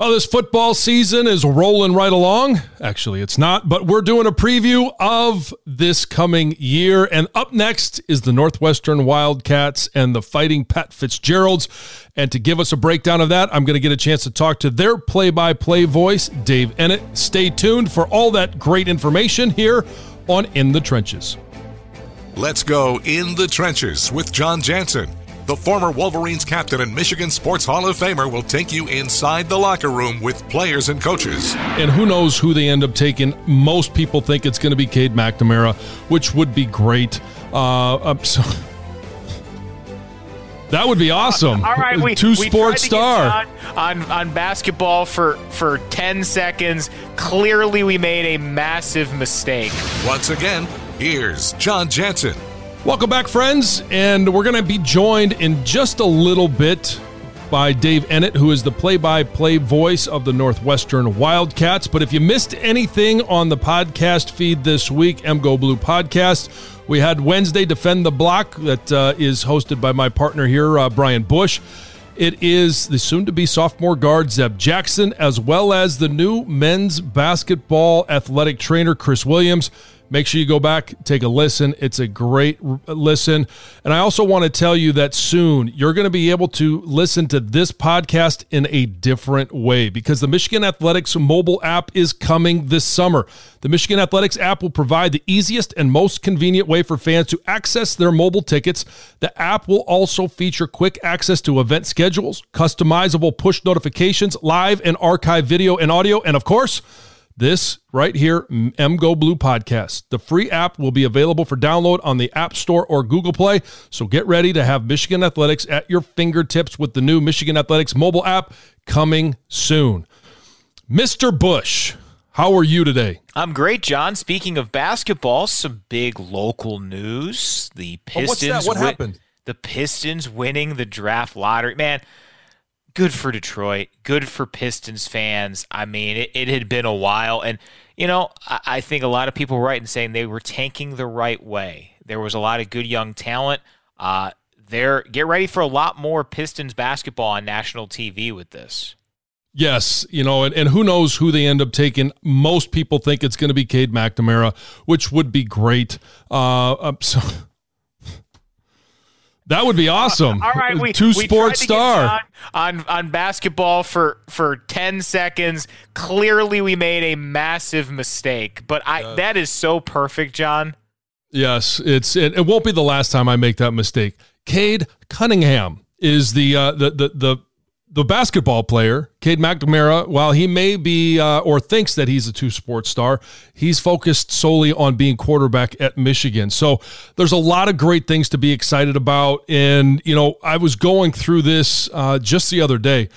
Well, this football season is rolling right along. Actually, it's not, but we're doing a preview of this coming year. And up next is the Northwestern Wildcats and the Fighting Pat Fitzgeralds. And to give us a breakdown of that, I'm going to get a chance to talk to their play by play voice, Dave Eanet. Stay tuned for all that great information here on In the Trenches. Let's go in the trenches with John Jansen. The former Wolverines captain and Michigan Sports Hall of Famer will take you inside the locker room with players and coaches. And who knows who they end up taking. Most people think it's going to be Cade McNamara, which would be great. Uh, so that would be awesome. All right, we two we sports tried star. on on basketball for for ten seconds. Clearly, we made a massive mistake. Once again, here's John Jansen. Welcome back, friends. And we're going to be joined in just a little bit by Dave Eanet, who is the play by play voice of the Northwestern Wildcats. But if you missed anything on the podcast feed this week, MGO Blue Podcast, we had Wednesday Defend the Block that uh, is hosted by my partner here, uh, Brian Boesch. It is the soon to be sophomore guard, Zeb Jackson, as well as the new men's basketball athletic trainer, Chris Williams. Make sure you go back, take a listen. It's a great listen. And I also want to tell you that soon you're going to be able to listen to this podcast in a different way because the Michigan Athletics mobile app is coming this summer. The Michigan Athletics app will provide the easiest and most convenient way for fans to access their mobile tickets. The app will also feature quick access to event schedules, customizable push notifications, live and archive video and audio, and of course, this right here, MGO Blue Podcast. The free app will be available for download on the App Store or Google Play. So get ready to have Michigan Athletics at your fingertips with the new Michigan Athletics mobile app coming soon. Mr. Boesch, how are you today? I'm great, John. Speaking of basketball, some big local news. The Oh, what's Pistons. that? What wi- happened? The Pistons winning the draft lottery. Man, good for Detroit. Good for Pistons fans. I mean, it, it had been a while. And, you know, I, I think a lot of people were right in saying they were tanking the right way. There was a lot of good young talent. Uh, there, get ready for a lot more Pistons basketball on national TV with this. Yes, you know, and, and who knows who they end up taking. Most people think it's going to be Cade McNamara, which would be great. Uh, um, so that would be awesome. All right, we two sports star. On on basketball for for ten seconds. Clearly, we made a massive mistake, but I that is so perfect, John. Yes, it's it, it won't be the last time I make that mistake. Cade Cunningham is the uh, the the the the basketball player, Cade McNamara, while he may be uh, or thinks that he's a two sports star, he's focused solely on being quarterback at Michigan. So there's a lot of great things to be excited about. And, you know, I was going through this uh, just the other day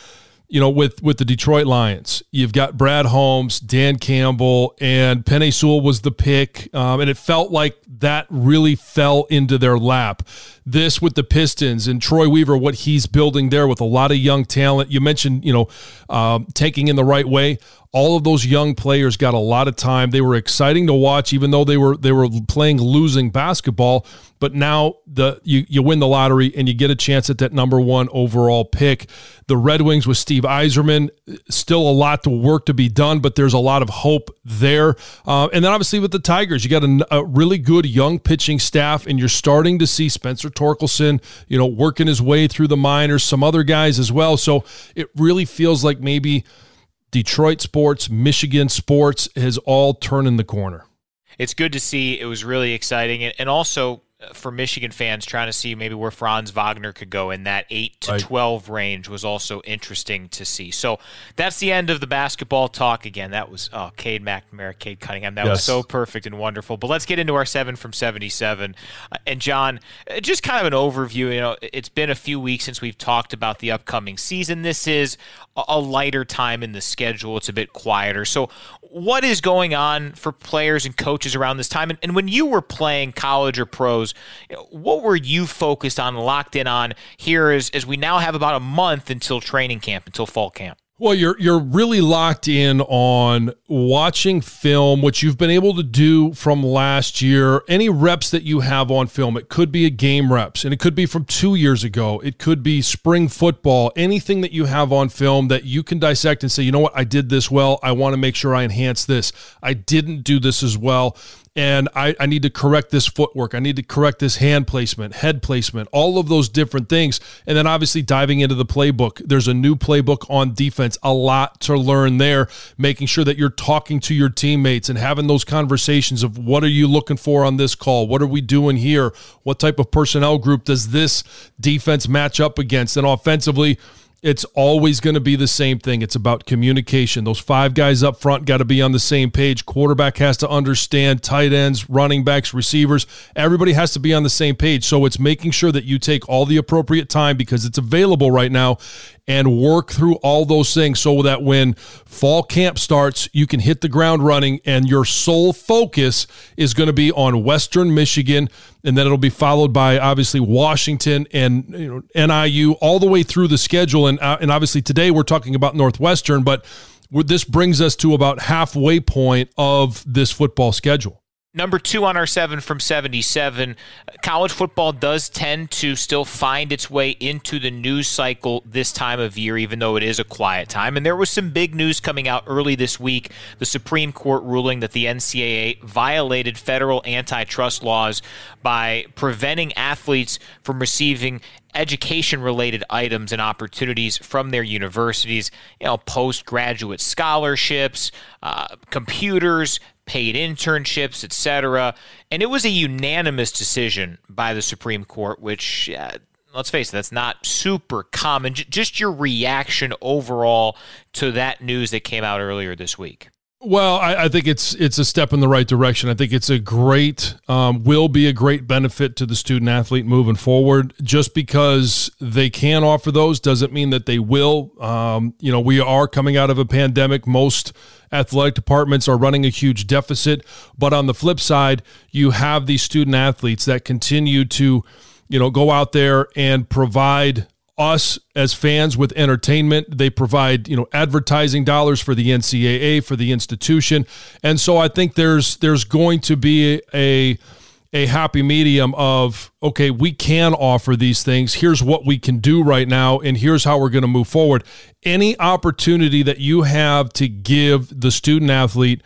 you know, with with the Detroit Lions, you've got Brad Holmes, Dan Campbell, and Penei Sewell was the pick, um, and it felt like that really fell into their lap. This with the Pistons and Troy Weaver, what he's building there with a lot of young talent. You mentioned, you know, um, taking in the right way all of those young players got a lot of time. They were exciting to watch, even though they were they were playing losing basketball. But now the you you win the lottery and you get a chance at that number one overall pick. The Red Wings with Steve Yzerman, still a lot to work to be done, but there's a lot of hope there. Uh, and then obviously with the Tigers, you got a, a, really good young pitching staff, and you're starting to see Spencer Torkelson, you know, working his way through the minors, some other guys as well. So it really feels like maybe Detroit sports, Michigan sports has all turned in the corner. It's good to see. It was really exciting. And also, for Michigan fans trying to see maybe where Franz Wagner could go in that 8 to right. 12 range was also interesting to see. So that's the end of the basketball talk. Again, that was oh, Cade McNamara, Cade Cunningham. That yes. was so perfect and wonderful. But let's get into our 7 from 77. Uh, and John, uh, just kind of an overview. You know, it's been a few weeks since we've talked about the upcoming season. This is a lighter time in the schedule. It's a bit quieter. So what is going on for players and coaches around this time? And, and when you were playing college or pros, what were you focused on, locked in on here as, as we now have about a month until training camp, until fall camp? Well, you're you're really locked in on watching film, which you've been able to do from last year. Any reps that you have on film, it could be a game reps, and it could be from two years ago. It could be spring football. Anything that you have on film that you can dissect and say, you know what, I did this well. I want to make sure I enhance this. I didn't do this as well and I, I need to correct this footwork. I need to correct this hand placement, head placement, all of those different things. And then obviously diving into the playbook. There's a new playbook on defense, a lot to learn there, making sure that you're talking to your teammates and having those conversations of what are you looking for on this call? What are we doing here? What type of personnel group does this defense match up against? And offensively, it's always going to be the same thing. It's about communication. Those five guys up front got to be on the same page. Quarterback has to understand, tight ends, running backs, receivers. Everybody has to be on the same page. So it's making sure that you take all the appropriate time because it's available right now and work through all those things so that when fall camp starts, you can hit the ground running and your sole focus is going to be on Western Michigan. And then it'll be followed by obviously Washington and you know, NIU all the way through the schedule. And, uh, and obviously today we're talking about Northwestern, but this brings us to about halfway point of this football schedule. Number two on our seven from 77, college football does tend to still find its way into the news cycle this time of year, even though it is a quiet time. And there was some big news coming out early this week the Supreme Court ruling that the NCAA violated federal antitrust laws by preventing athletes from receiving education related items and opportunities from their universities, you know, postgraduate scholarships, uh, computers, paid internships, etc. And it was a unanimous decision by the Supreme Court, which, uh, let's face it, that's not super common. J- just your reaction overall to that news that came out earlier this week. Well, I, I, think it's it's a step in the right direction. I think it's a great um, will be a great benefit to the student athlete moving forward. Just because they can offer those doesn't mean that they will. Um, you know, we are coming out of a pandemic. Most athletic departments are running a huge deficit, but on the flip side, you have these student athletes that continue to, you know, go out there and provide us as fans with entertainment. They provide, you know, advertising dollars for the NCAA, for the institution. And so I think there's there's going to be a a happy medium of okay, we can offer these things. Here's what we can do right now and here's how we're going to move forward. Any opportunity that you have to give the student athlete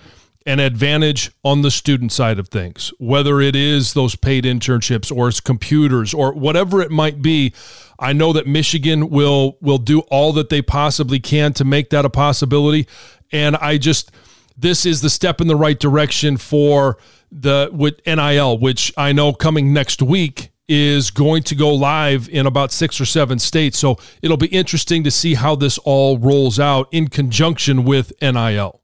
an advantage on the student side of things, whether it is those paid internships or it's computers or whatever it might be. I know that Michigan will will do all that they possibly can to make that a possibility, and I just this is the step in the right direction for the with NIL, which I know coming next week is going to go live in about six or seven states. So it'll be interesting to see how this all rolls out in conjunction with NIL.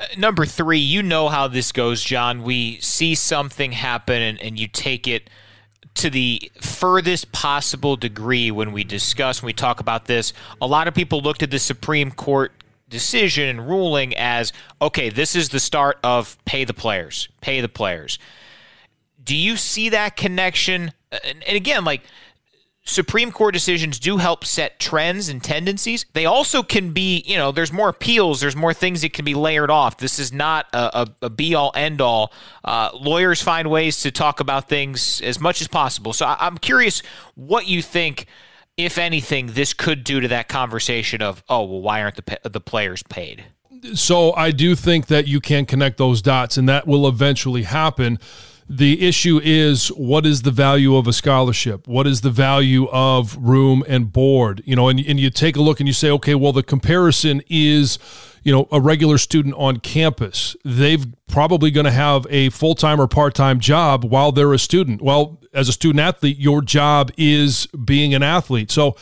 Uh, number three, you know how this goes, John. We see something happen and, and you take it to the furthest possible degree when we discuss, when we talk about this. A lot of people looked at the Supreme Court decision and ruling as okay, this is the start of pay the players, pay the players. Do you see that connection? And, and again, like Supreme Court decisions do help set trends and tendencies. They also can be, you know, there's more appeals, there's more things that can be layered off. This is not a, a, a be all end all. Uh, lawyers find ways to talk about things as much as possible. So I, I'm curious what you think, if anything, this could do to that conversation of, oh, well, why aren't the, the players paid? So I do think that you can connect those dots, and that will eventually happen. The issue is what is the value of a scholarship? What is the value of room and board? You know, and, and you take a look and you say, okay, well, the comparison is, you know, a regular student on campus. They've probably going to have a full time or part time job while they're a student. Well, as a student athlete, your job is being an athlete. So,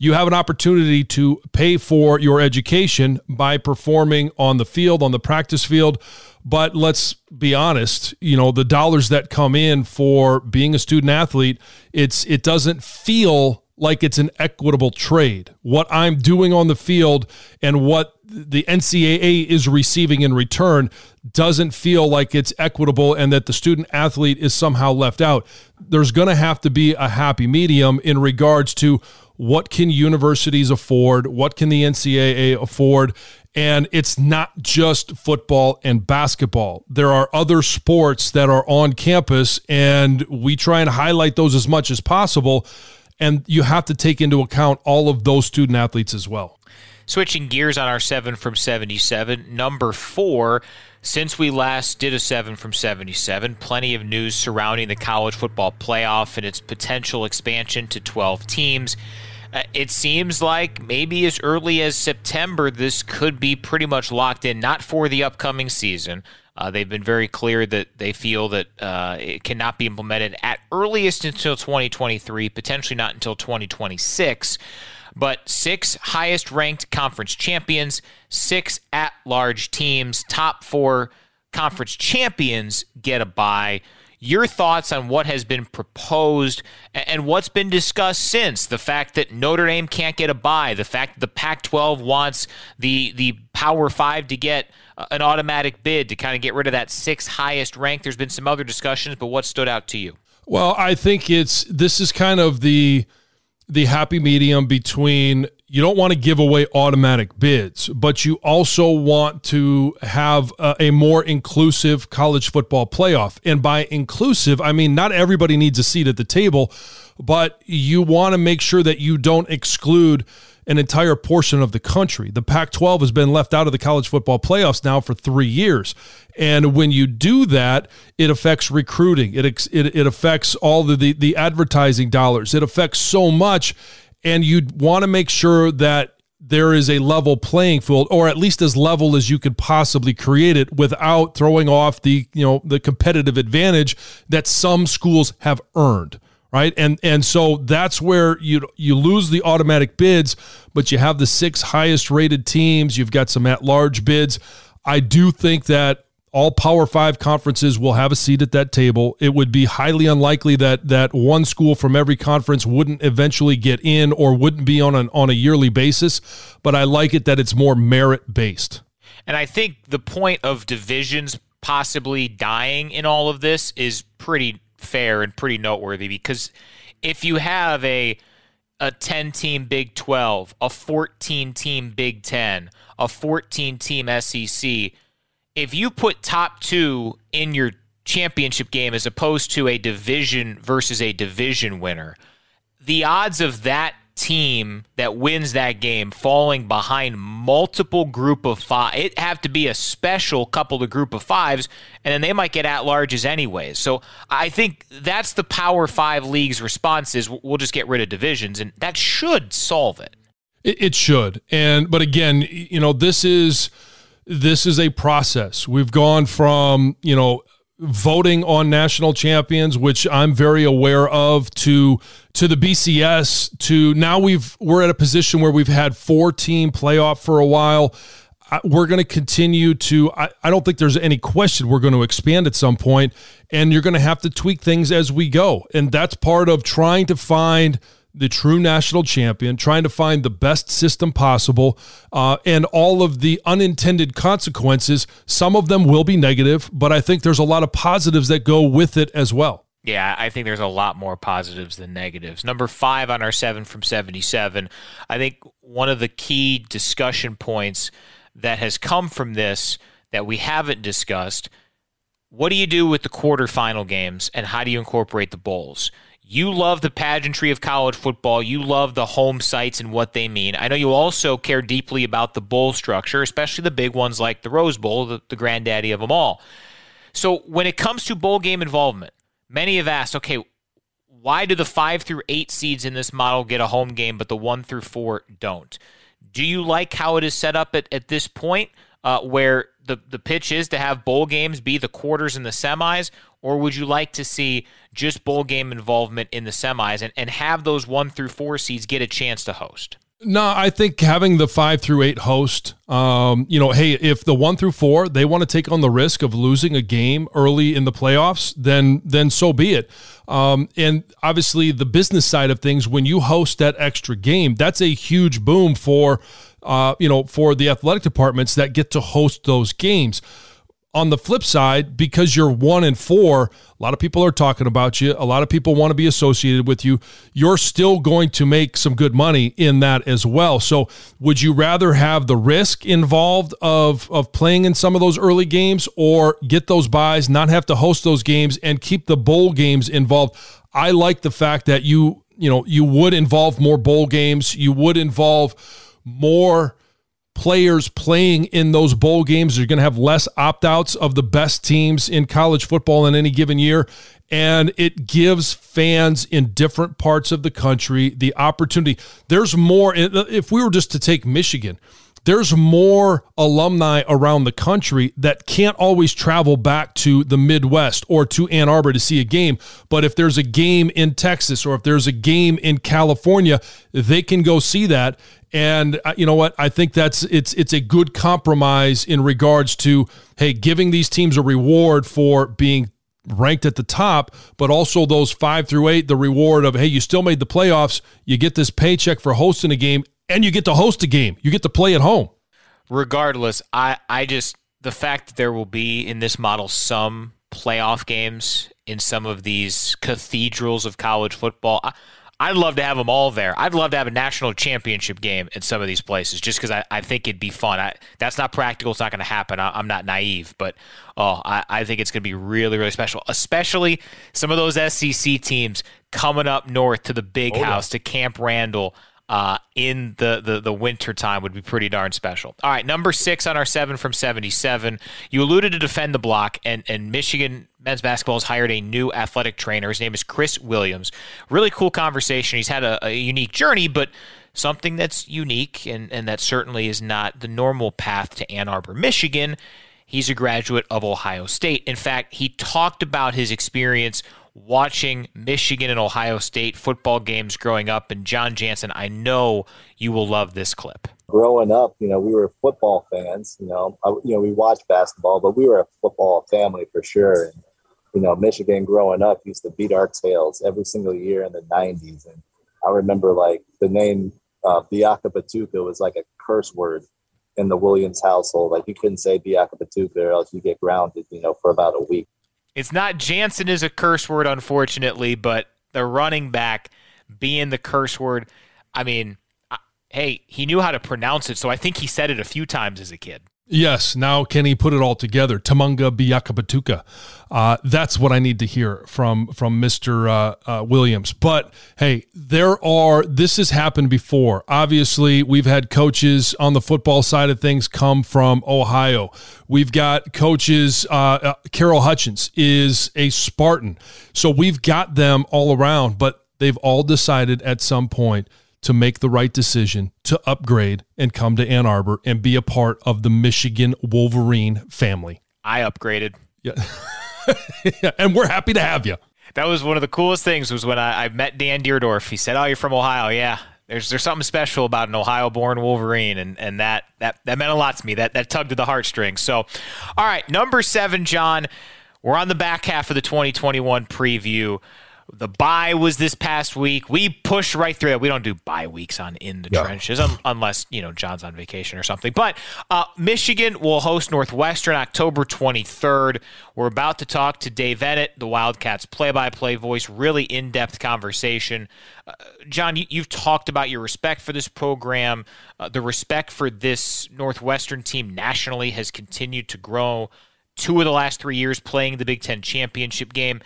you have an opportunity to pay for your education by performing on the field, on the practice field. But let's be honest, you know, the dollars that come in for being a student athlete, it's it doesn't feel like it's an equitable trade. What I'm doing on the field and what the NCAA is receiving in return doesn't feel like it's equitable and that the student athlete is somehow left out. There's going to have to be a happy medium in regards to what can universities afford? What can the NCAA afford? And it's not just football and basketball. There are other sports that are on campus, and we try and highlight those as much as possible. And you have to take into account all of those student athletes as well. Switching gears on our seven from 77, number four. Since we last did a 7 from 77, plenty of news surrounding the college football playoff and its potential expansion to 12 teams. Uh, it seems like maybe as early as September, this could be pretty much locked in, not for the upcoming season. Uh, they've been very clear that they feel that uh, it cannot be implemented at earliest until 2023, potentially not until 2026. But six highest ranked conference champions, six at large teams, top four conference champions get a bye your thoughts on what has been proposed and what's been discussed since the fact that Notre Dame can't get a bye, the fact that the Pac-12 wants the the Power 5 to get an automatic bid to kind of get rid of that sixth highest rank. There's been some other discussions, but what stood out to you? Well, I think it's this is kind of the the happy medium between you don't want to give away automatic bids, but you also want to have a, a, more inclusive college football playoff. And by inclusive, I mean not everybody needs a seat at the table, but you want to make sure that you don't exclude an entire portion of the country. The Pac 12 has been left out of the college football playoffs now for three years. And when you do that, it affects recruiting, it, it, it affects all the, the, the advertising dollars, it affects so much and you'd want to make sure that there is a level playing field or at least as level as you could possibly create it without throwing off the you know the competitive advantage that some schools have earned right? And and so that's where you you lose the automatic bids but you have the six highest rated teams you've got some at large bids. I do think that all Power Five conferences will have a seat at that table. It would be highly unlikely that that one school from every conference wouldn't eventually get in or wouldn't be on an on a yearly basis. But I like it that it's more merit based. And I think the point of divisions possibly dying in all of this is pretty fair and pretty noteworthy because if you have a a 10 team Big 12, a 14 team Big 10, a 14 team SEC, if you put top two in your championship game as opposed to a division versus a division winner, the odds of that team that wins that game falling behind multiple group of five it have to be a special couple of group of fives and then they might get at larges anyways. So i think that's the power five leagues response is we'll just get rid of divisions and that should solve it. It, should. And but again you know this is this is a process. We've gone from, you know, voting on national champions, which I'm very aware of, to to the BCS, to now we've we're at a position where we've had four team playoff for a while. we're going to continue to. I, I don't think there's any question we're going to expand at some point, and you're going to have to tweak things as we go, and that's part of trying to find the true national champion, trying to find the best system possible, uh, and all of the unintended consequences. Some of them will be negative, but I think there's a lot of positives that go with it as well. Yeah, I think there's a lot more positives than negatives. Number five on our seven from 77. I think one of the key discussion points that has come from this that we haven't discussed what do you do with the quarterfinal games and how do you incorporate the bowls? You love the pageantry of college football. You love the home sites and what they mean. I know you also care deeply about the bowl structure, especially the big ones like the Rose Bowl, the, the granddaddy of them all. So when it comes to bowl game involvement, many have asked, okay, why do the five through eight seeds in this model get a home game, but the one through four don't? Do you like how it is set up at, at this point, uh, where the, the pitch is to have bowl games be the quarters and the semis, or would you like to see just bowl game involvement in the semis and, and have those one through four seeds get a chance to host? No, I think having the five through eight host, um, you know, hey, if the one through four they want to take on the risk of losing a game early in the playoffs, then then so be it. Um, and obviously, the business side of things, when you host that extra game, that's a huge boom for, uh, you know, for the athletic departments that get to host those games on the flip side, because you're one and four, a lot of people are talking about you. A lot of people want to be associated with you. You're still going to make some good money in that as well. So, would you rather have the risk involved of of playing in some of those early games, or get those byes, not have to host those games, and keep the bowl games involved? I like the fact that you you know you would involve more bowl games. You would involve more players playing in those bowl games. You're going to have less opt outs of the best teams in college football in any given year. And it gives fans in different parts of the country the opportunity. There's more. If we were just to take Michigan, there's more alumni around the country that can't always travel back to the Midwest or to Ann Arbor to see a game. But if there's a game in Texas or if there's a game in California, they can go see that. And uh, you know what? I think that's it's it's a good compromise in regards to hey, giving these teams a reward for being ranked at the top, but also those five through eight, the reward of, hey, you still made the playoffs. You get this paycheck for hosting a game and you get to host a game. You get to play at home. Regardless, I, I just, the fact that there will be in this model some playoff games in some of these cathedrals of college football. I, I'd love to have them all there. I'd love to have a national championship game in some of these places just because I, I think it'd be fun. I, that's not practical. It's not going to happen. I, am not naive, but oh, I, I think it's going to be really, really special, especially some of those SEC teams coming up north to the big oh, house, yeah. to Camp Randall uh, in the, the, the winter time would be pretty darn special. All right, number six on our seven from 77. You alluded to defend the block, and, and Michigan men's basketball has hired a new athletic trainer. His name is Chris Williams. Really cool conversation. He's had a, a unique journey, but something that's unique and, and that certainly is not the normal path to Ann Arbor, Michigan. He's a graduate of Ohio State. In fact, he talked about his experience watching Michigan and Ohio State football games growing up. And John Jansen, I know you will love this clip. Growing up, you know, we were football fans. You know, I, you know, we watched basketball, but we were a football family for sure. And you know, Michigan growing up used to beat our tails every single year in the '90s. And I remember like the name uh, Biakabutuka was like a curse word in the Williams household. Like you couldn't say Biakabutuka or else you get grounded, you know, for about a week. It's not Jansen is a curse word, unfortunately, but the running back being the curse word. I mean, hey, he knew how to pronounce it, so I think he said it a few times as a kid. Yes. Now, can he put it all together? Tshimanga Biakabutuka. Uh, that's what I need to hear from from Mister uh, uh, Williams. But hey, there are. This has happened before. Obviously, we've had coaches on the football side of things come from Ohio. We've got coaches. Uh, uh, Carol Hutchins is a Spartan, so we've got them all around. But they've all decided at some point to make the right decision to upgrade and come to Ann Arbor and be a part of the Michigan Wolverine family. I upgraded. Yeah. yeah. And we're happy to have you. That was one of the coolest things was when I, I met Dan Dierdorf. He said, "Oh, you're from Ohio, yeah." There's there's something special about an Ohio-born Wolverine, and, and that, that that meant a lot to me. That that tugged at the heartstrings. So, all right, number seven, John. We're on the back half of the 2021 preview. The bye was this past week. We push right through it. We don't do bye weeks on in the trenches un- unless you know John's on vacation or something. But uh, Michigan will host Northwestern October 23rd. We're about to talk to Dave Eanet, the Wildcats play-by-play voice. Really in-depth conversation. Uh, John, you, have talked about your respect for this program. Uh, the respect for this Northwestern team nationally has continued to grow. Two of the last three years playing the Big Ten championship game.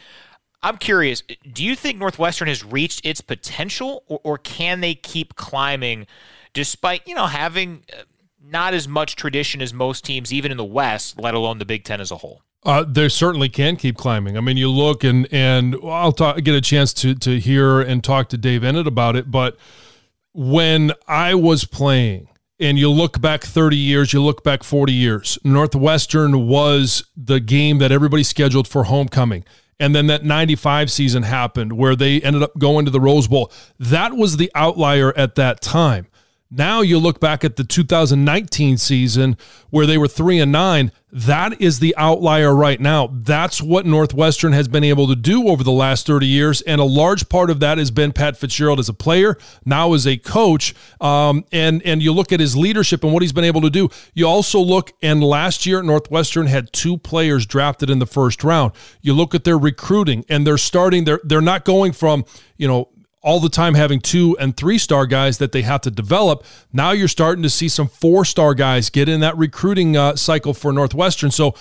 I'm curious, do you think Northwestern has reached its potential or, or can they keep climbing despite, you know, having uh, not as much tradition as most teams, even in the West, let alone the Big Ten as a whole? Uh, they certainly can keep climbing. I mean, you look and and I'll talk, get a chance to to hear and talk to Dave Eanet about it. But when I was playing, and you look back 30 years, you look back 40 years, Northwestern was the game that everybody scheduled for homecoming. And then that 95 season happened where they ended up going to the Rose Bowl. That was the outlier at that time. Now you look back at the 2019 season where they were 3 and 9, that is the outlier right now. That's what Northwestern has been able to do over the last 30 years. And a large part of that has been Pat Fitzgerald as a player, now as a coach. Um, and, and you look at his leadership and what he's been able to do. You also look, and last year, Northwestern had two players drafted in the first round. You look at their recruiting, and they're starting, they're, they're not going from, you know, all the time having two and three star guys that they have to develop. Now you're starting to see some four star guys get in that recruiting uh, cycle for Northwestern. So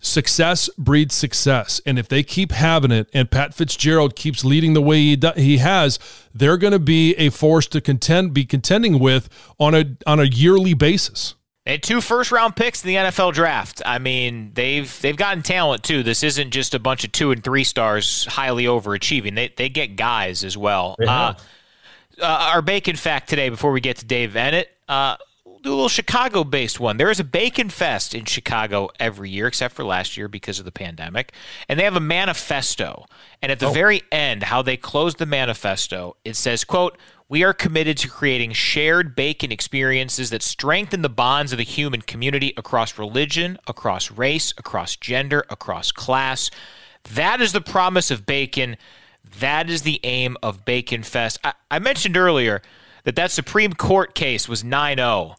success breeds success. And if they keep having it and Pat Fitzgerald keeps leading the way he, he has, they're going to be a force to contend, be contending with on a, on a yearly basis. And two first round picks in the NFL draft. I mean, they've they've gotten talent too. This isn't just a bunch of two and three stars highly overachieving. They they get guys as well. Uh, uh, our bacon fact today, before we get to Dave Eanet, uh, do a little Chicago based one. There is a bacon fest in Chicago every year, except for last year because of the pandemic. And they have a manifesto. And at the oh. very end, how they close the manifesto, it says, quote, we are committed to creating shared bacon experiences that strengthen the bonds of the human community across religion, across race, across gender, across class. That is the promise of bacon. That is the aim of Bacon Fest. I, I mentioned earlier that that Supreme Court case was 9 0.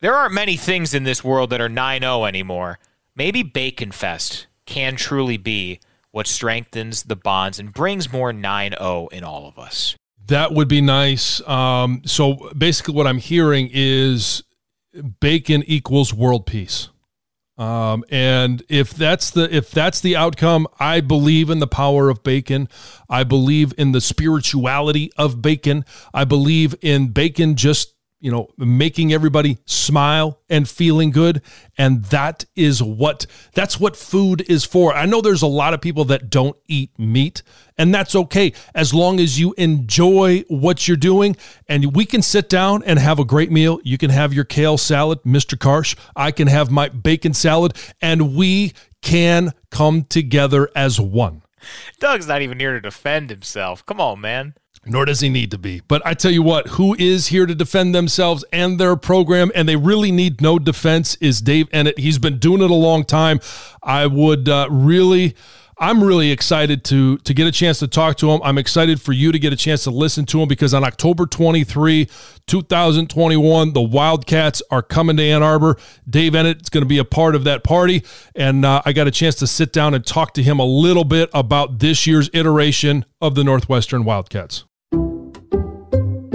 There aren't many things in this world that are 9 0 anymore. Maybe Bacon Fest can truly be what strengthens the bonds and brings more 9 0 in all of us. That would be nice. Um, so basically, what I'm hearing is bacon equals world peace. Um, and if that's the if that's the outcome, I believe in the power of bacon. I believe in the spirituality of bacon. I believe in bacon just you know, making everybody smile and feeling good. And that is what that's what food is for. I know there's a lot of people that don't eat meat, and that's okay as long as you enjoy what you're doing. And we can sit down and have a great meal. You can have your kale salad, Mr. Karsch. I can have my bacon salad, and we can come together as one. Doug's not even here to defend himself. Come on, man nor does he need to be. But I tell you what, who is here to defend themselves and their program, and they really need no defense, is Dave Eanet. He's been doing it a long time. I would uh, really. I'm really excited to to get a chance to talk to him. I'm excited for you to get a chance to listen to him because on October 23, 2021, the Wildcats are coming to Ann Arbor. Dave Eanet is going to be a part of that party, and uh, I got a chance to sit down and talk to him a little bit about this year's iteration of the Northwestern Wildcats.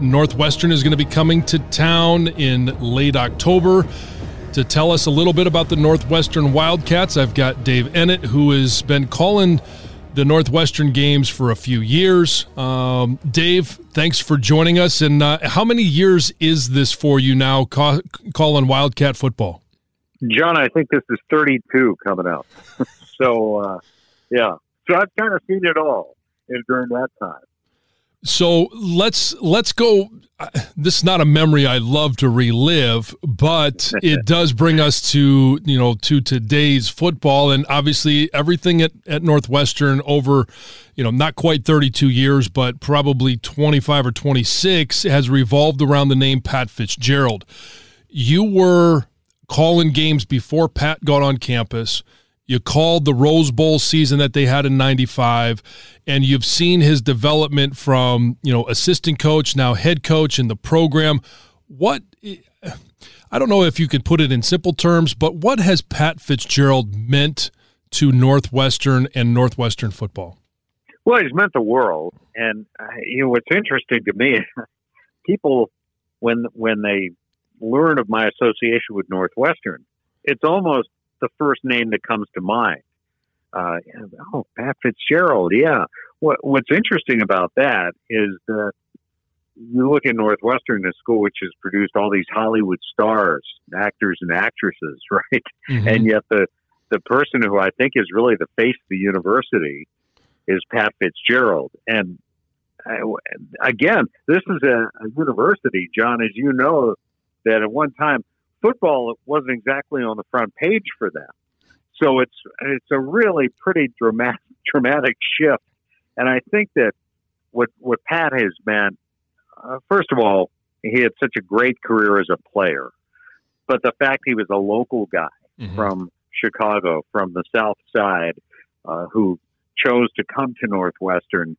Northwestern is going to be coming to town in late October. To tell us a little bit about the Northwestern Wildcats, I've got Dave Eanet, who has been calling the Northwestern games for a few years. Um, Dave, thanks for joining us. And uh, how many years is this for you now, ca- calling Wildcat football? John, I think this is 32 coming up. so, uh, yeah. So I've kind of seen it all during that time. So let's let's go. This is not a memory I love to relive, but it does bring us to you know to today's football, and obviously everything at, at Northwestern over, you know, not quite 32 years, but probably 25 or 26 has revolved around the name Pat Fitzgerald. You were calling games before Pat got on campus. You called the Rose Bowl season that they had in 95 and you've seen his development from, you know, assistant coach, now head coach in the program. What I don't know if you could put it in simple terms, but what has Pat Fitzgerald meant to Northwestern and Northwestern football? Well, he's meant the world, and uh, you know what's interesting to me, people when when they learn of my association with Northwestern, it's almost the first name that comes to mind. Uh, oh, Pat Fitzgerald, yeah. What, what's interesting about that is that you look at Northwestern, a school which has produced all these Hollywood stars, actors and actresses, right? Mm-hmm. And yet the the person who I think is really the face of the university is Pat Fitzgerald. And I, again, this is a, a university, John, as you know, that at one time football wasn't exactly on the front page for them. So it's it's a really pretty dramatic dramatic shift, and I think that what what Pat has meant, uh, first of all, he had such a great career as a player, but the fact he was a local guy mm-hmm. from Chicago, from the South Side, uh, who chose to come to Northwestern,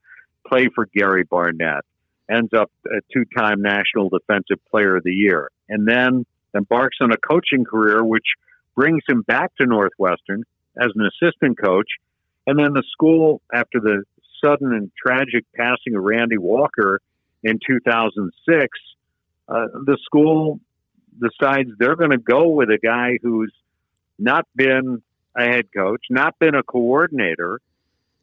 play for Gary Barnett, ends up a two-time National Defensive Player of the Year, and then embarks on a coaching career which brings him back to Northwestern as an assistant coach. And then the school, after the sudden and tragic passing of Randy Walker in 2006, uh, the school decides they're going to go with a guy who's not been a head coach, not been a coordinator,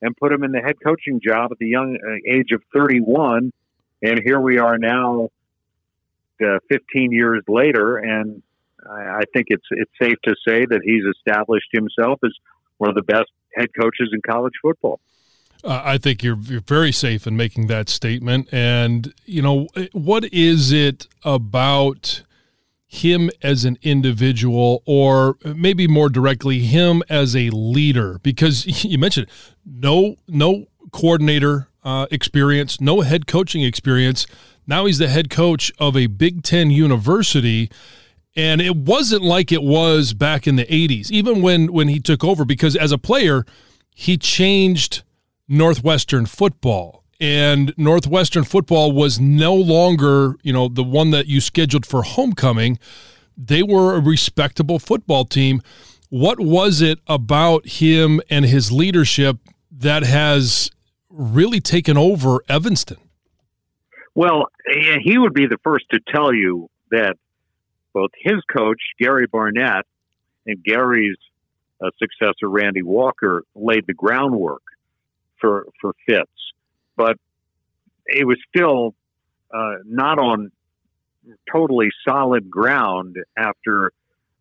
and put him in the head coaching job at the young uh, age of 31. And here we are now, uh, 15 years later, and I, think it's it's safe to say that he's established himself as one of the best head coaches in college football. Uh, I think you're you're very safe in making that statement. And you know, what is it about him as an individual, or maybe more directly, him as a leader? Because you mentioned no no coordinator uh, experience, no head coaching experience. Now he's the head coach of a Big Ten university and it wasn't like it was back in the 80s even when when he took over because as a player he changed northwestern football and northwestern football was no longer you know the one that you scheduled for homecoming they were a respectable football team what was it about him and his leadership that has really taken over evanston well he would be the first to tell you that both his coach, Gary Barnett, and Gary's uh, successor, Randy Walker, laid the groundwork for, for Fitz. But it was still uh, not on totally solid ground after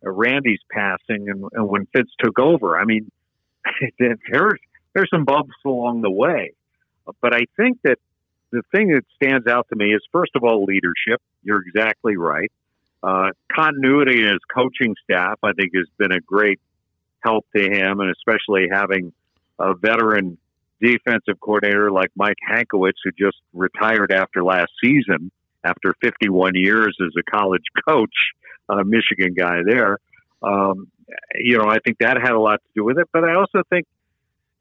uh, Randy's passing and, and, when Fitz took over. I mean, there's, there's some bumps along the way. But I think that the thing that stands out to me is, first of all, leadership. You're exactly right. Uh, continuity in his coaching staff, I think, has been a great help to him, and especially having a veteran defensive coordinator like Mike Hankwitz, who just retired after last season after 51 years as a college coach, a Michigan guy there. Um, you know, I think that had a lot to do with it, but I also think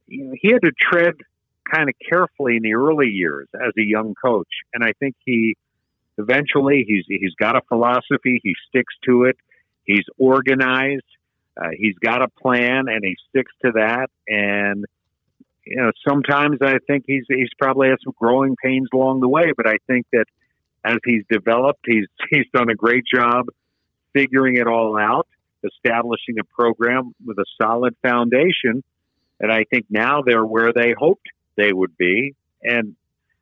you know, he had to tread kind of carefully in the early years as a young coach, and I think he eventually he's he's got a philosophy he sticks to it he's organized uh, he's got a plan and he sticks to that and you know sometimes i think he's he's probably had some growing pains along the way but i think that as he's developed, he's he's done a great job figuring it all out, establishing a program with a solid foundation. And I think now they're where they hoped they would be. And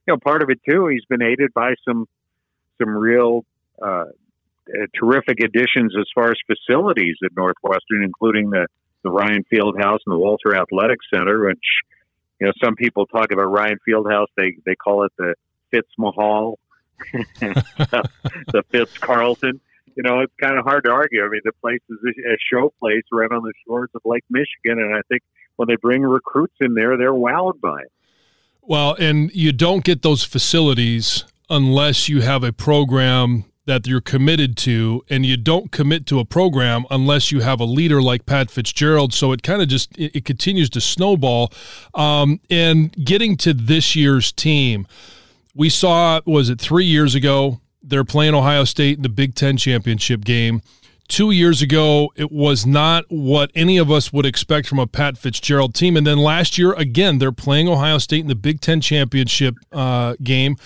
you know, part of it too, he's been aided by some some real uh, uh, terrific additions as far as facilities at Northwestern, including the the Ryan Fieldhouse and the Walter Athletic Center, which you know some people talk about Ryan Fieldhouse. They they call it the Fitz Mahal, the Fitz Carlton. You know, it's kind of hard to argue. I mean, the place is a show place right on the shores of Lake Michigan, and I think when they bring recruits in there, they're wowed by it. Well, and you don't get those facilities unless you have a program that you're committed to and you don't commit to a program unless you have a leader like pat fitzgerald. So it kind of just it, it, continues to snowball. Um, and getting to this year's team we saw was it three years ago they're playing ohio state in the big ten championship game two years ago it was not what any of us would expect from a pat fitzgerald team and then last year again they're playing ohio state in the big ten championship uh, game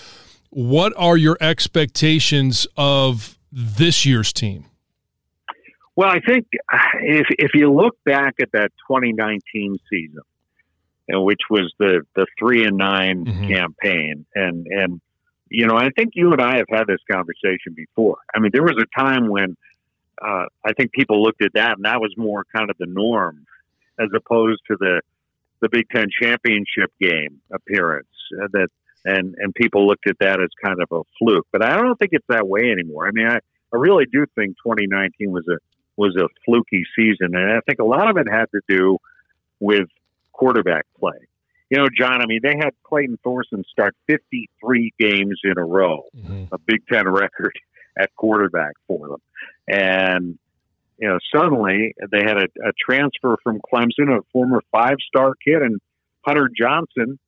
what are your expectations of this year's team? Well, I think if if you look back at that 2019 season, which was the the three and 9 mm-hmm. campaign, and and you know, I think you and I have had this conversation before. I mean, there was a time when uh, I think people looked at that, and that was more kind of the norm, as opposed to the the Big Ten championship game appearance uh, that and and people looked at that as kind of a fluke. But I don't think it's that way anymore. I mean, I, I really do think 2019 was a was a fluky season, and I think a lot of it had to do with quarterback play. You know, John, I mean, they had Clayton Thorson start 53 games in a row, mm-hmm. a Big Ten record at quarterback for them. And, you know, suddenly they had a, a transfer from Clemson, a former five star kid, and Hunter Johnson,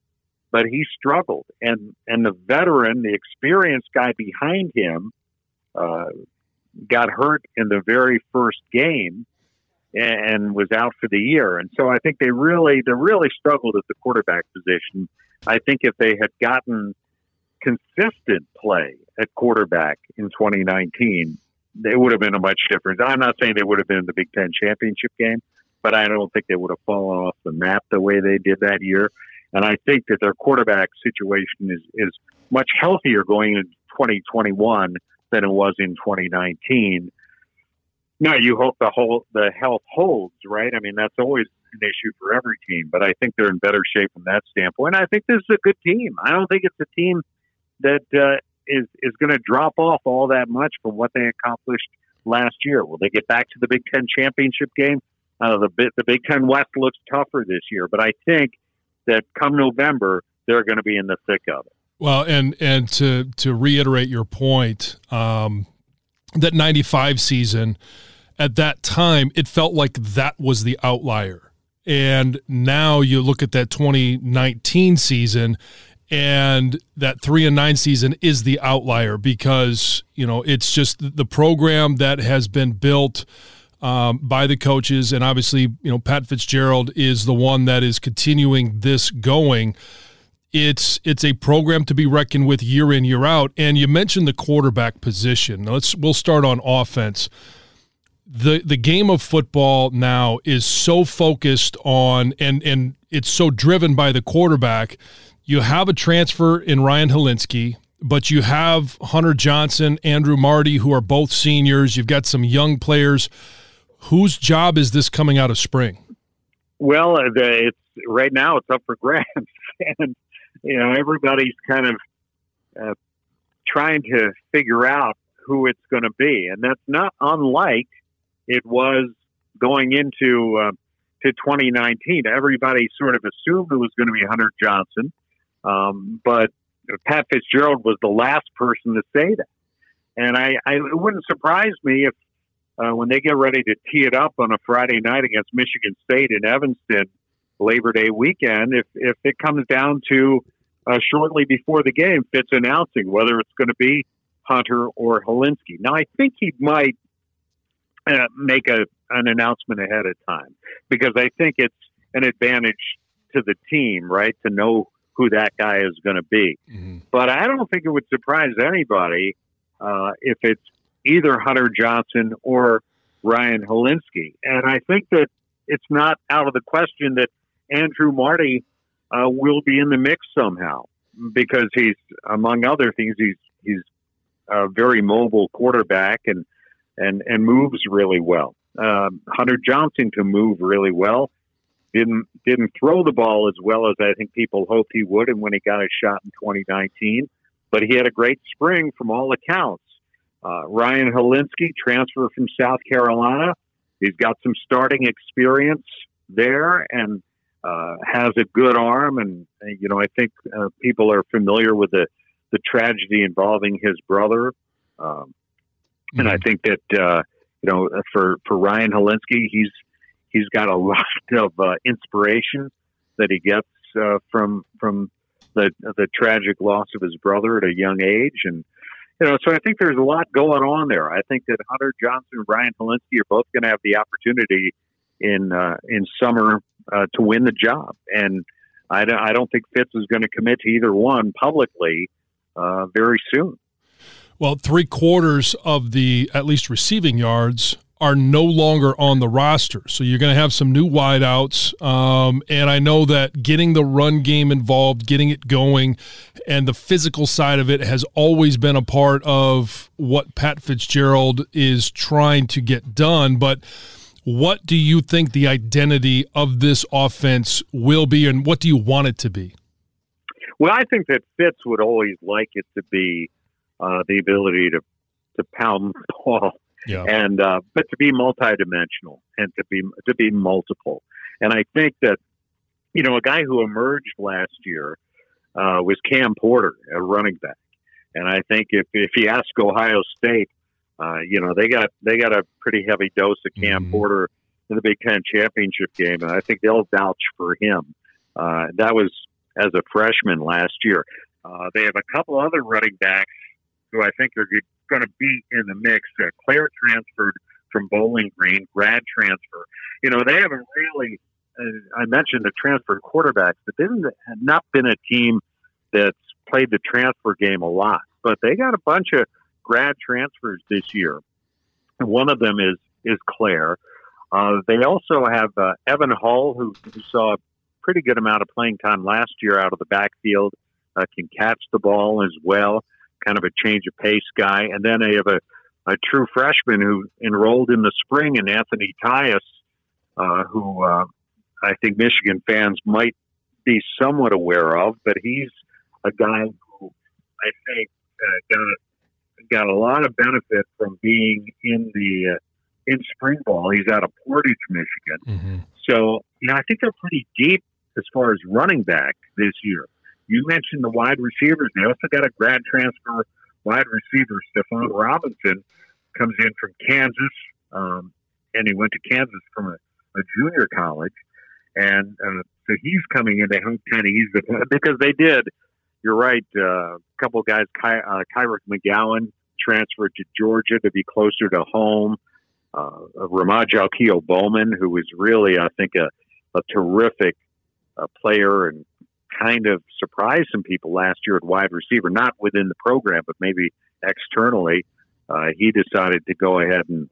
but he struggled. And and the veteran, the experienced guy behind him, uh, got hurt in the very first game and was out for the year. And so I think they really they really struggled at the quarterback position. I think if they had gotten consistent play at quarterback in 2019, they would have been a much different. I'm not saying they would have been in the Big Ten championship game, but I don't think they would have fallen off the map the way they did that year. And I think that their quarterback situation is, is much healthier going into 2021 than it was in 2019. Now, you hope the whole the health holds, right? I mean, that's always an issue for every team, but I think they're in better shape from that standpoint. I think this is a good team. I don't think it's a team that uh, is is going to drop off all that much from what they accomplished last year. Will they get back to the Big Ten championship game? Uh, the the Big Ten West looks tougher this year, but I think that come November they're going to be in the thick of it. Well, and and to to reiterate your point, um, that '95 season, at that time, it felt like that was the outlier, and now you look at that 2019 season, and that three and nine season is the outlier because you know it's just the program that has been built um, by the coaches, and obviously, you know, Pat Fitzgerald is the one that is continuing this going. It's it's a program to be reckoned with year in year out. And you mentioned the quarterback position. let's we'll start on offense. The the game of football now is so focused on and and it's so driven by the quarterback. You have a transfer in Ryan Hilinski, but you have Hunter Johnson, Andrew Marty, who are both seniors. You've got some young players Whose job is this coming out of spring? Well, uh, it's right now it's up for grabs, and you know everybody's kind of uh, trying to figure out who it's going to be, and that's not unlike it was going into uh, to 2019. Everybody sort of assumed it was going to be Hunter Johnson, um, but Pat Fitzgerald was the last person to say that, and I, I it wouldn't surprise me if uh, when they get ready to tee it up on a Friday night against Michigan State in Evanston, Labor Day weekend, if if it comes down to uh, shortly before the game, Fitz announcing whether it's going to be Hunter or Hilinski. Now, I think he might uh, make a an announcement ahead of time because I think it's an advantage to the team, right, to know who that guy is going to be. Mm-hmm. But I don't think it would surprise anybody uh, if it's either Hunter Johnson or Ryan Hilinski. And I think that it's not out of the question that Andrew Marty uh, will be in the mix somehow because he's, among other things, he's he's a very mobile quarterback and and and moves really well. Um, Hunter Johnson can move really well. Didn't didn't throw the ball as well as I think people hoped he would, and when he got his shot in 2019, but he had a great spring from all accounts. Uh, Ryan Hilinski, transfer from South Carolina, he's got some starting experience there and uh, has a good arm. And you know, I think uh, people are familiar with the the tragedy involving his brother. Um, and I mm-hmm. think that uh, you know, for for Ryan Hilinski, he's he's got a lot of uh, inspiration that he gets uh, from from the the tragic loss of his brother at a young age, and you know, so I think there's a lot going on there. I think that Hunter Johnson and Ryan Hilinski are both going to have the opportunity in uh, in summer uh, to win the job, and I don't, I don't think Fitz is going to commit to either one publicly uh, very soon. Well, three quarters of the at least receiving yards are no longer on the roster. So you're going to have some new wideouts. Um, and I know that getting the run game involved, getting it going, and the physical side of it has always been a part of what Pat Fitzgerald is trying to get done. But what do you think the identity of this offense will be, and what do you want it to be? Well, I think that Fitz would always like it to be uh, the ability to to pound the ball, yeah. and uh, but to be multidimensional and to be to be multiple. And I think that you know a guy who emerged last year uh, was Cam Porter, a running back. And I think if if you ask Ohio State, uh, you know they got they got a pretty heavy dose of Cam mm-hmm. Porter in the Big Ten championship game, and I think they'll vouch for him. Uh, that was as a freshman last year. Uh, they have a couple other running backs who I think are going to be in the mix. Uh, Clair transferred from Bowling Green, grad transfer. You know, they haven't really. Uh, I mentioned the transfer quarterbacks, but they've not been a team that's played the transfer game a lot. But they got a bunch of grad transfers this year. And one of them is is Clair. Uh, they also have uh, Evan Hull, who, who, saw a pretty good amount of playing time last year out of the backfield, uh, can catch the ball as well kind of a change of pace guy. And then they have a, a true freshman who enrolled in the spring in Anthony Tyus, uh, who uh, I think Michigan fans might be somewhat aware of, but he's a guy who I think uh, got, got a lot of benefit from being in the uh, in spring ball. He's out of Portage, Michigan. Mm-hmm. So, you know, I think they're pretty deep as far as running back this year. You mentioned the wide receivers. They also got a grad transfer wide receiver, Stephon Robinson, comes in from Kansas, um, and he went to Kansas from a, a junior college, and uh, so he's coming into home ten. He's the, because they did. You're right. Uh, a couple of guys, Ky, uh, Kyric McGowan transferred to Georgia to be closer to home. Uh, Ramaud Chiaokhiao-Bowman, who was really, I think, a, a terrific uh, player and kind of surprised some people last year at wide receiver, not within the program, but maybe externally. Uh, he decided to go ahead and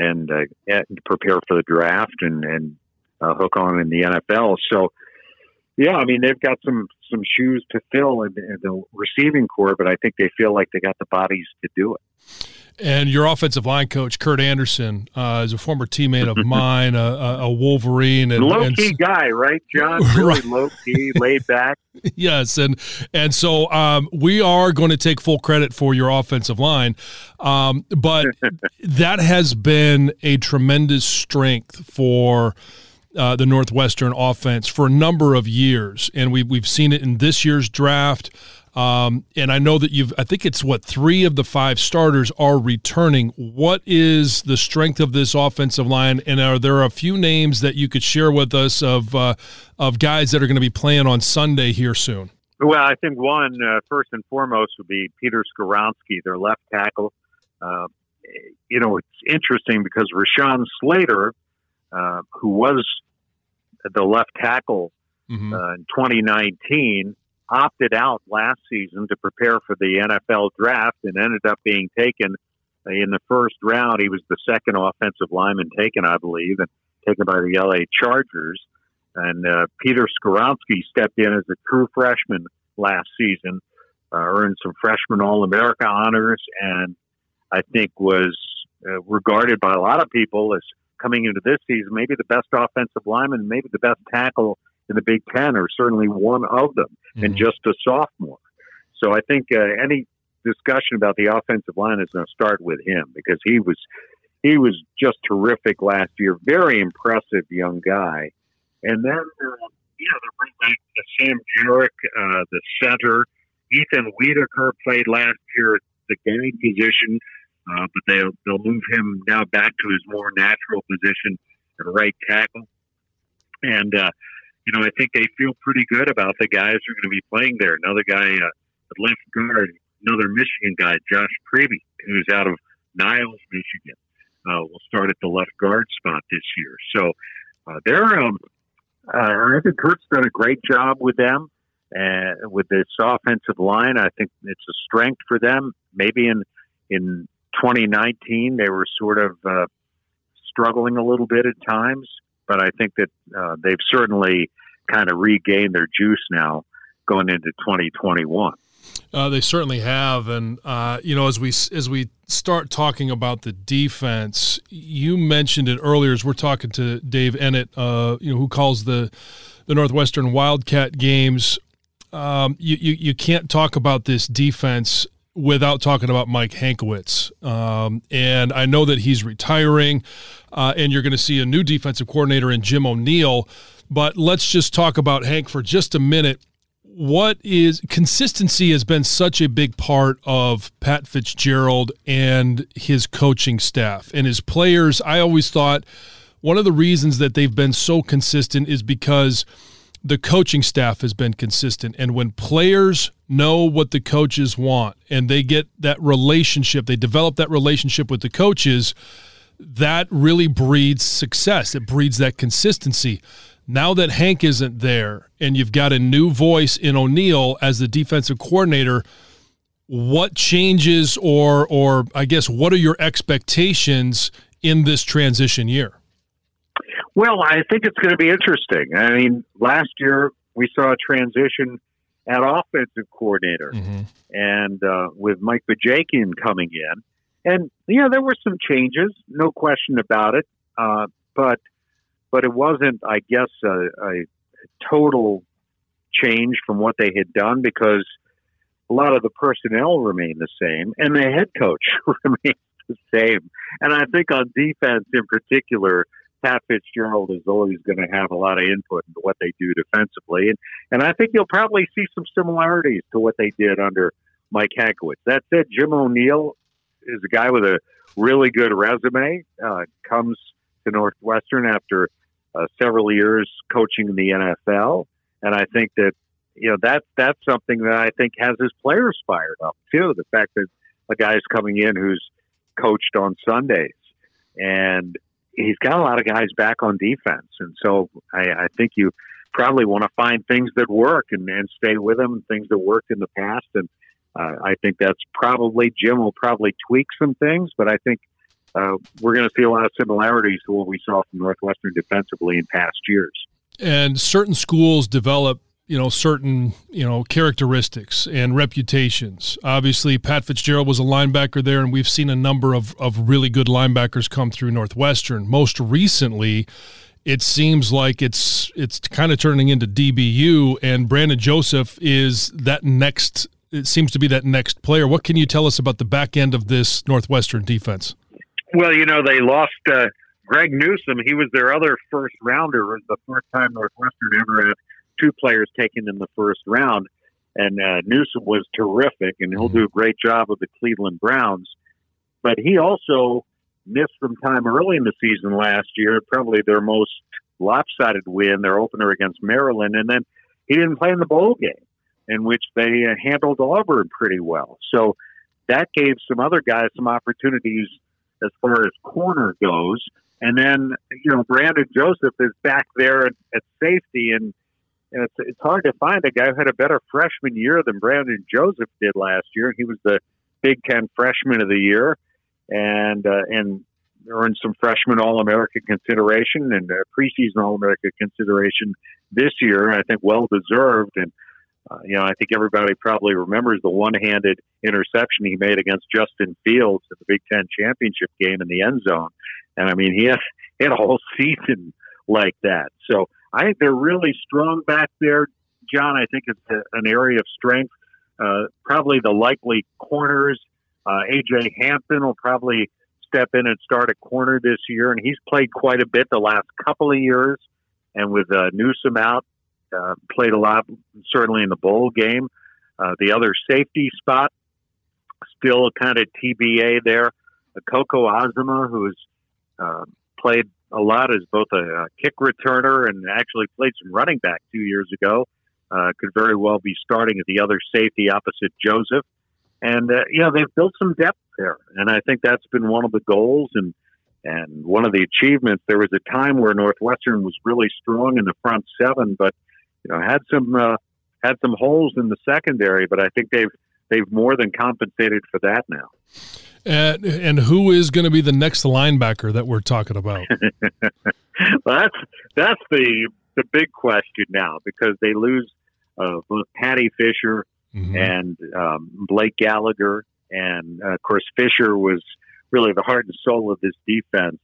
and, uh, and prepare for the draft and and uh, hook on in the NFL. So, yeah, I mean they've got some some shoes to fill in, in the receiving core, but I think they feel like they got the bodies to do it. And your offensive line coach, Kurt Anderson, uh, is a former teammate of mine, a, a Wolverine, and low key and, guy, right, John? Really right. low key, laid back. yes, and and so um, we are going to take full credit for your offensive line, um, but that has been a tremendous strength for. Uh, the Northwestern offense for a number of years, and we've we've seen it in this year's draft. Um, and I know that you've, I think it's what three of the five starters are returning. What is the strength of this offensive line? And are there a few names that you could share with us of, uh, of guys that are going to be playing on Sunday here soon? Well, I think one, uh, first and foremost, would be Peter Skoronski, their left tackle. Uh, you know, it's interesting because Rashawn Slater, uh, who was the left tackle mm-hmm. Uh, in 2019, opted out last season to prepare for the NFL draft and ended up being taken in the first round. He was the second offensive lineman taken, I believe, and taken by the LA Chargers. And uh, Peter Skoronski stepped in as a true freshman last season, uh, earned some freshman All America honors, and I think was uh, regarded by a lot of people as coming into this season maybe the best offensive lineman, maybe the best tackle in the Big Ten, or certainly one of them, mm-hmm. and just a sophomore. So I think uh, any discussion about the offensive line is going to start with him because he was he was just terrific last year. Very impressive young guy. And then, uh, you know, they bring back Sam Gerak, uh, the center. Ethan Wiederkehr played last year at the guard position, uh, but they'll, they'll move him now back to his more natural position at right tackle. And, uh, you know, I think they feel pretty good about the guys who are going to be playing there. Another guy uh, at left guard, another Michigan guy, Josh Priebe, who's out of Niles, Michigan, uh, will start at the left guard spot this year. So uh, they're, um, uh, I think Kurt's done a great job with them and uh, with this offensive line. I think it's a strength for them. Maybe in in 2019 they were sort of uh, struggling a little bit at times, but I think that uh, they've certainly kind of regained their juice now going into 2021. Uh, they certainly have, and uh, you know, as we as we start talking about the defense, you mentioned it earlier. As we're talking to Dave Eanet, uh, you know, who calls the the Northwestern Wildcat games. Um, you, you you can't talk about this defense without talking about Mike Hankwitz, Um, and I know that he's retiring, uh, and you're going to see a new defensive coordinator in Jim O'Neill. But let's just talk about Hank for just a minute what is consistency has been such a big part of Pat Fitzgerald and his coaching staff and his players. I always thought one of the reasons that they've been so consistent is because the coaching staff has been consistent. And when players know what the coaches want and they get that relationship, they develop that relationship with the coaches, that really breeds success. It breeds that consistency. Now that Hank isn't there and you've got a new voice in O'Neill as the defensive coordinator, what changes or or I guess what are your expectations in this transition year? Well, I think it's going to be interesting. I mean, last year we saw a transition at offensive coordinator, mm-hmm. and uh, with Mike Bajakian coming in, and yeah, there were some changes, no question about it. Uh, but but it wasn't, I guess, a, a total change from what they had done because a lot of the personnel remained the same and the head coach remained the same. And I think on defense in particular, Pat Fitzgerald is always going to have a lot of input into what they do defensively. And, and I think you'll probably see some similarities to what they did under Mike Hankwitz. That said, Jim O'Neill is a guy with a really good resume, uh, comes to Northwestern after uh, several years coaching in the NFL, and I think that you know that that's something that I think has his players fired up too. The fact that a guy's coming in who's coached on Sundays, and he's got a lot of guys back on defense, and so I, I think you probably want to find things that work and, and stay with them, things that worked in the past, and uh, I think that's probably Jim will probably tweak some things, but I think uh, we're going to see a lot of similarities to what we saw from Northwestern defensively in past years. And certain schools develop you know certain you know characteristics and reputations obviously pat fitzgerald was a linebacker there and we've seen a number of, of really good linebackers come through northwestern most recently it seems like it's it's kind of turning into dbu and brandon joseph is that next it seems to be that next player what can you tell us about the back end of this northwestern defense well, you know, they lost uh, Greg Newsome. He was their other first rounder. It was the first time Northwestern ever had two players taken in the first round. And uh, Newsome was terrific, and he'll do a great job with the Cleveland Browns. But he also missed some time early in the season last year, probably their most lopsided win, their opener against Maryland. And then he didn't play in the bowl game, in which they uh, handled Auburn pretty well. So that gave some other guys some opportunities as far as corner goes. And then, you know, Brandon Joseph is back there at, at safety. And and it's it's hard to find a guy who had a better freshman year than Brandon Joseph did last year. He was the Big Ten Freshman of the Year, and uh, and earned some freshman All American consideration and uh, preseason All American consideration this year. I think well deserved. And uh, you know, I think everybody probably remembers the one-handed interception he made against Justin Fields at the Big Ten championship game in the end zone. And I mean, he had, he had a whole season like that. So I think they're really strong back there, John. I think it's a, an area of strength. Uh, probably the likely corners. Uh, AJ Hampton will probably step in and start a corner this year, and he's played quite a bit the last couple of years. And with uh, Newsome out, uh, played a lot, certainly in the bowl game. Uh, the other safety spot, still kind of TBA there. Coco Koko Azuma, who's uh, played a lot as both a, a, kick returner and actually played some running back two years ago, uh, could very well be starting at the other safety opposite Joseph. And, uh, you know, they've built some depth there. And I think that's been one of the goals and, and one of the achievements. There was a time where Northwestern was really strong in the front seven, but, you know, had some, uh, had some holes in the secondary, but I think they've, they've more than compensated for that now. And, and who is going to be the next linebacker that we're talking about? well, that's that's the the big question now because they lose uh, both Paddy Fisher mm-hmm. and um, Blake Gallagher, and uh, of course Fisher was really the heart and soul of this defense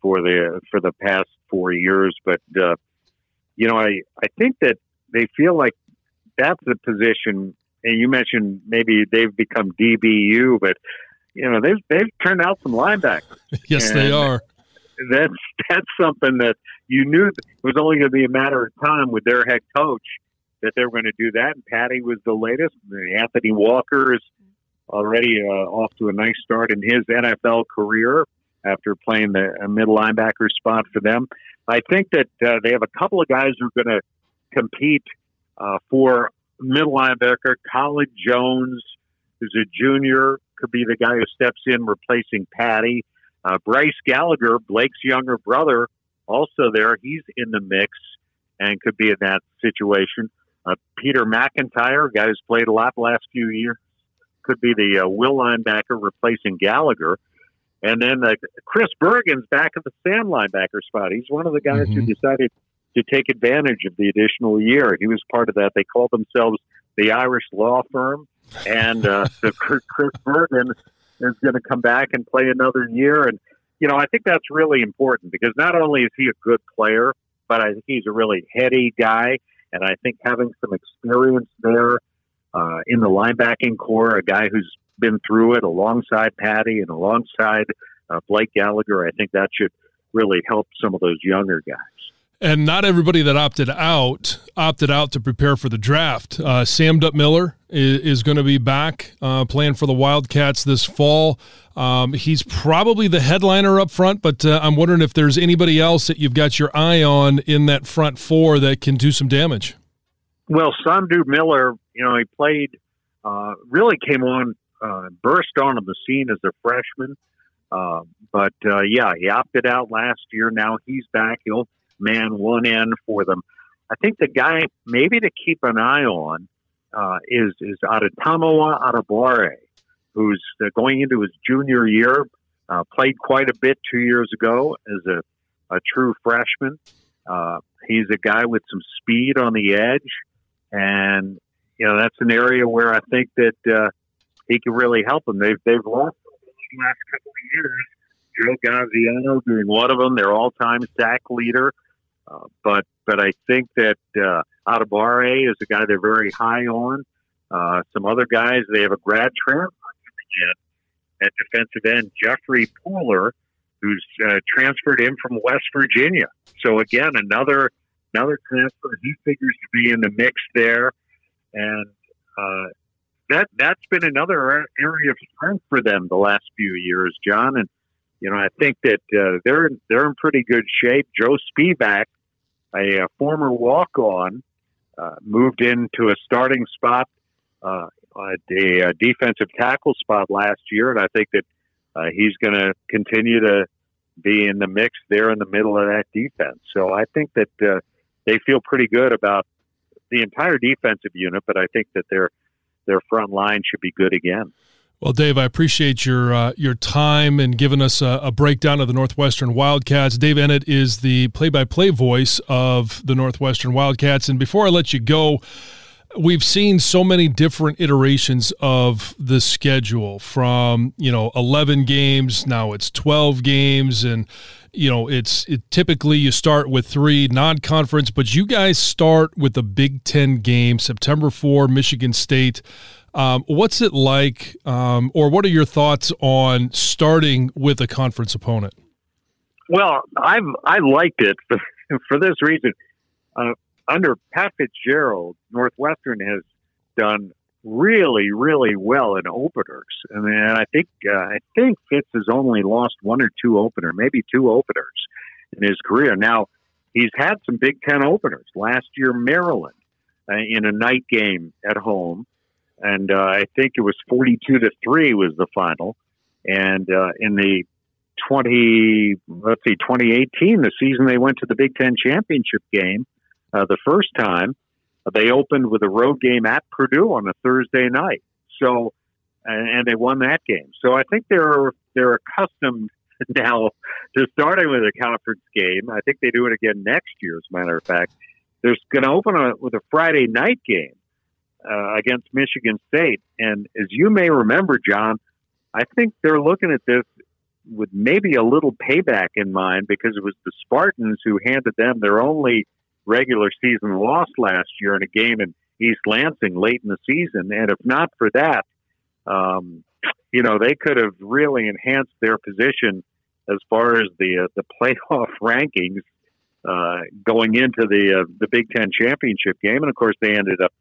for the for the past four years. But uh, you know, I I think that they feel like that's the position. And you mentioned maybe they've become DBU, but you know they've they've turned out some linebackers. yes, and they are. That's that's something that you knew it was only going to be a matter of time with their head coach that they were going to do that. And Paddy was the latest. Anthony Walker is already uh, off to a nice start in his NFL career after playing the middle linebacker spot for them. I think that uh, they have a couple of guys who are going to compete uh, for middle linebacker. Colin Jones, who's a junior, could be the guy who steps in replacing Paddy. Uh, Bryce Gallagher, Blake's younger brother, also there. He's in the mix and could be in that situation. Uh, Peter McIntyre, guy who's played a lot the last few years, could be the uh, will linebacker replacing Gallagher. And then uh, Chris Bergin's back at the stand linebacker spot. He's one of the guys mm-hmm. who decided to take advantage of the additional year. He was part of that. They called themselves the Irish Law Firm and uh, the Chris Bergin is going to come back and play another year. And you know, I think that's really important because not only is he a good player, but I think he's a really heady guy. And I think having some experience there uh, in the linebacking core, a guy who's been through it alongside Paddy and alongside uh, Blake Gallagher, I think that should really help some of those younger guys. And not everybody that opted out opted out to prepare for the draft. Uh, Samdup Miller is, is going to be back uh, playing for the Wildcats this fall. Um, he's probably the headliner up front, but uh, I'm wondering if there's anybody else that you've got your eye on in that front four that can do some damage. Well, Samdup Miller, you know, he played, uh, really came on, uh, burst onto the scene as a freshman. Uh, but yeah, he opted out last year. Now he's back. He'll man one end for them. I think the guy maybe to keep an eye on uh, is is Adetomiwa Adebawore, who's uh, going into his junior year. Uh, played quite a bit two years ago as a, a true freshman. Uh, he's a guy with some speed on the edge, and you know that's an area where I think that uh, he can really help them. They've they've lost the last couple of years. Joe Gaziano being one of them, their all-time sack leader. Uh, but but I think that uh, Adebawore is a guy they're very high on. Uh, some other guys, they have a grad transfer at defensive end, Jeffrey Pooler, who's uh, transferred in from West Virginia. So again, another another transfer. He figures to be in the mix there, and uh, that that's been another area of strength for them the last few years, John. And you know, I think that uh, they're they're in pretty good shape. Joe Spivak, a, a former walk on, uh, moved into a starting spot, uh, a, a, defensive tackle spot last year, and I think that uh, he's going to continue to be in the mix there in the middle of that defense. So I think that uh, they feel pretty good about the entire defensive unit, but I think that their their front line should be good again. Well, Dave, I appreciate your uh, your time and giving us a, a, breakdown of the Northwestern Wildcats. Dave Eanet is the play-by-play voice of the Northwestern Wildcats. And before I let you go, we've seen so many different iterations of the schedule from you know 11 games now it's 12 games and you know it's it typically you start with three non-conference but you guys start with the big 10 game september 4 michigan state. Um, what's it like um, or what are your thoughts on starting with a conference opponent? Well i've i liked it for, for this reason. Uh, under Pat Fitzgerald, Northwestern has done really, really well in openers. I mean, I think uh, I think Fitz has only lost one or two opener, maybe two openers in his career. Now he's had some Big Ten openers. Last year, Maryland uh, in a night game at home, and uh, I think it was forty-two to three was the final. And uh, in the twenty, let's see, twenty eighteen, the season they went to the Big Ten championship game uh, the first time. They opened with a road game at Purdue on a Thursday night. So, and, and they won that game. So I think they're they're accustomed now to starting with a conference game. I think they do it again next year. As a matter of fact, they're going to open a, with a Friday night game uh, against Michigan State. And as you may remember, John, I think they're looking at this with maybe a little payback in mind because it was the Spartans who handed them their only regular season loss last year in a game in East Lansing late in the season. And if not for that, um, you know, they could have really enhanced their position as far as the uh, the playoff rankings uh, going into the uh, the Big Ten championship game. And of course, they ended up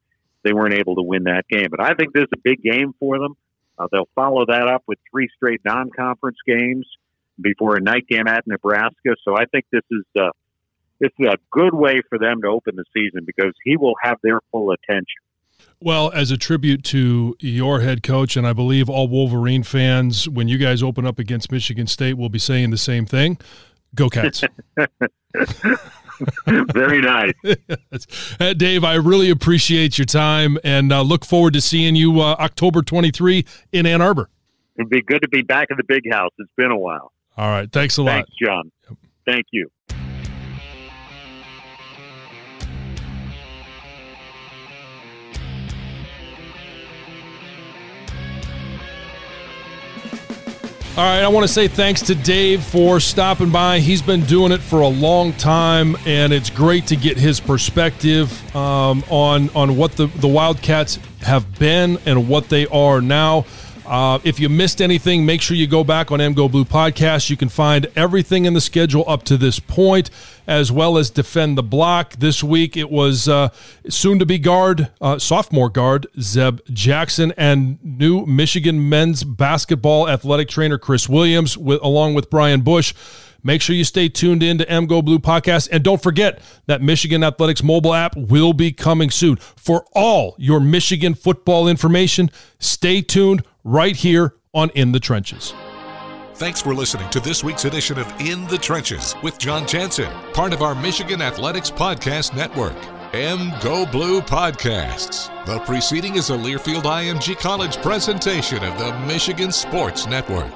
they weren't able to win that game. But I think this is a big game for them. Uh, they'll follow that up with three straight non-conference games before a night game at Nebraska. So I think this is uh, it's a good way for them to open the season because he will have their full attention. Well, as a tribute to your head coach, and I believe all Wolverine fans, when you guys open up against Michigan State, will be saying the same thing. Go Cats. Very nice. uh, Dave, I really appreciate your time and uh, look forward to seeing you uh, October 23 in Ann Arbor. It'd be good to be back in the big house. It's been a while. All right. Thanks a lot. Thanks, John. Thank you. All right, I want to say thanks to Dave for stopping by. He's been doing it for a long time, and it's great to get his perspective um, on on what the the Wildcats have been and what they are now. Uh, if you missed anything, make sure you go back on MGO Blue Podcast. You can find everything in the schedule up to this point, as well as defend the block. This week it was uh, soon to be guard, uh, sophomore guard Zeb Jackson, and new Michigan men's basketball athletic trainer Chris Williams, with, along with Brian Boesch. Make sure you stay tuned in to MGO Blue Podcast. And don't forget that Michigan Athletics mobile app will be coming soon. For all your Michigan football information, stay tuned right here on In the Trenches. Thanks for listening to this week's edition of In the Trenches with John Jansen, part of our Michigan Athletics Podcast Network. M Go Blue Podcasts. The preceding is a Learfield IMG College presentation of the Michigan Sports Network.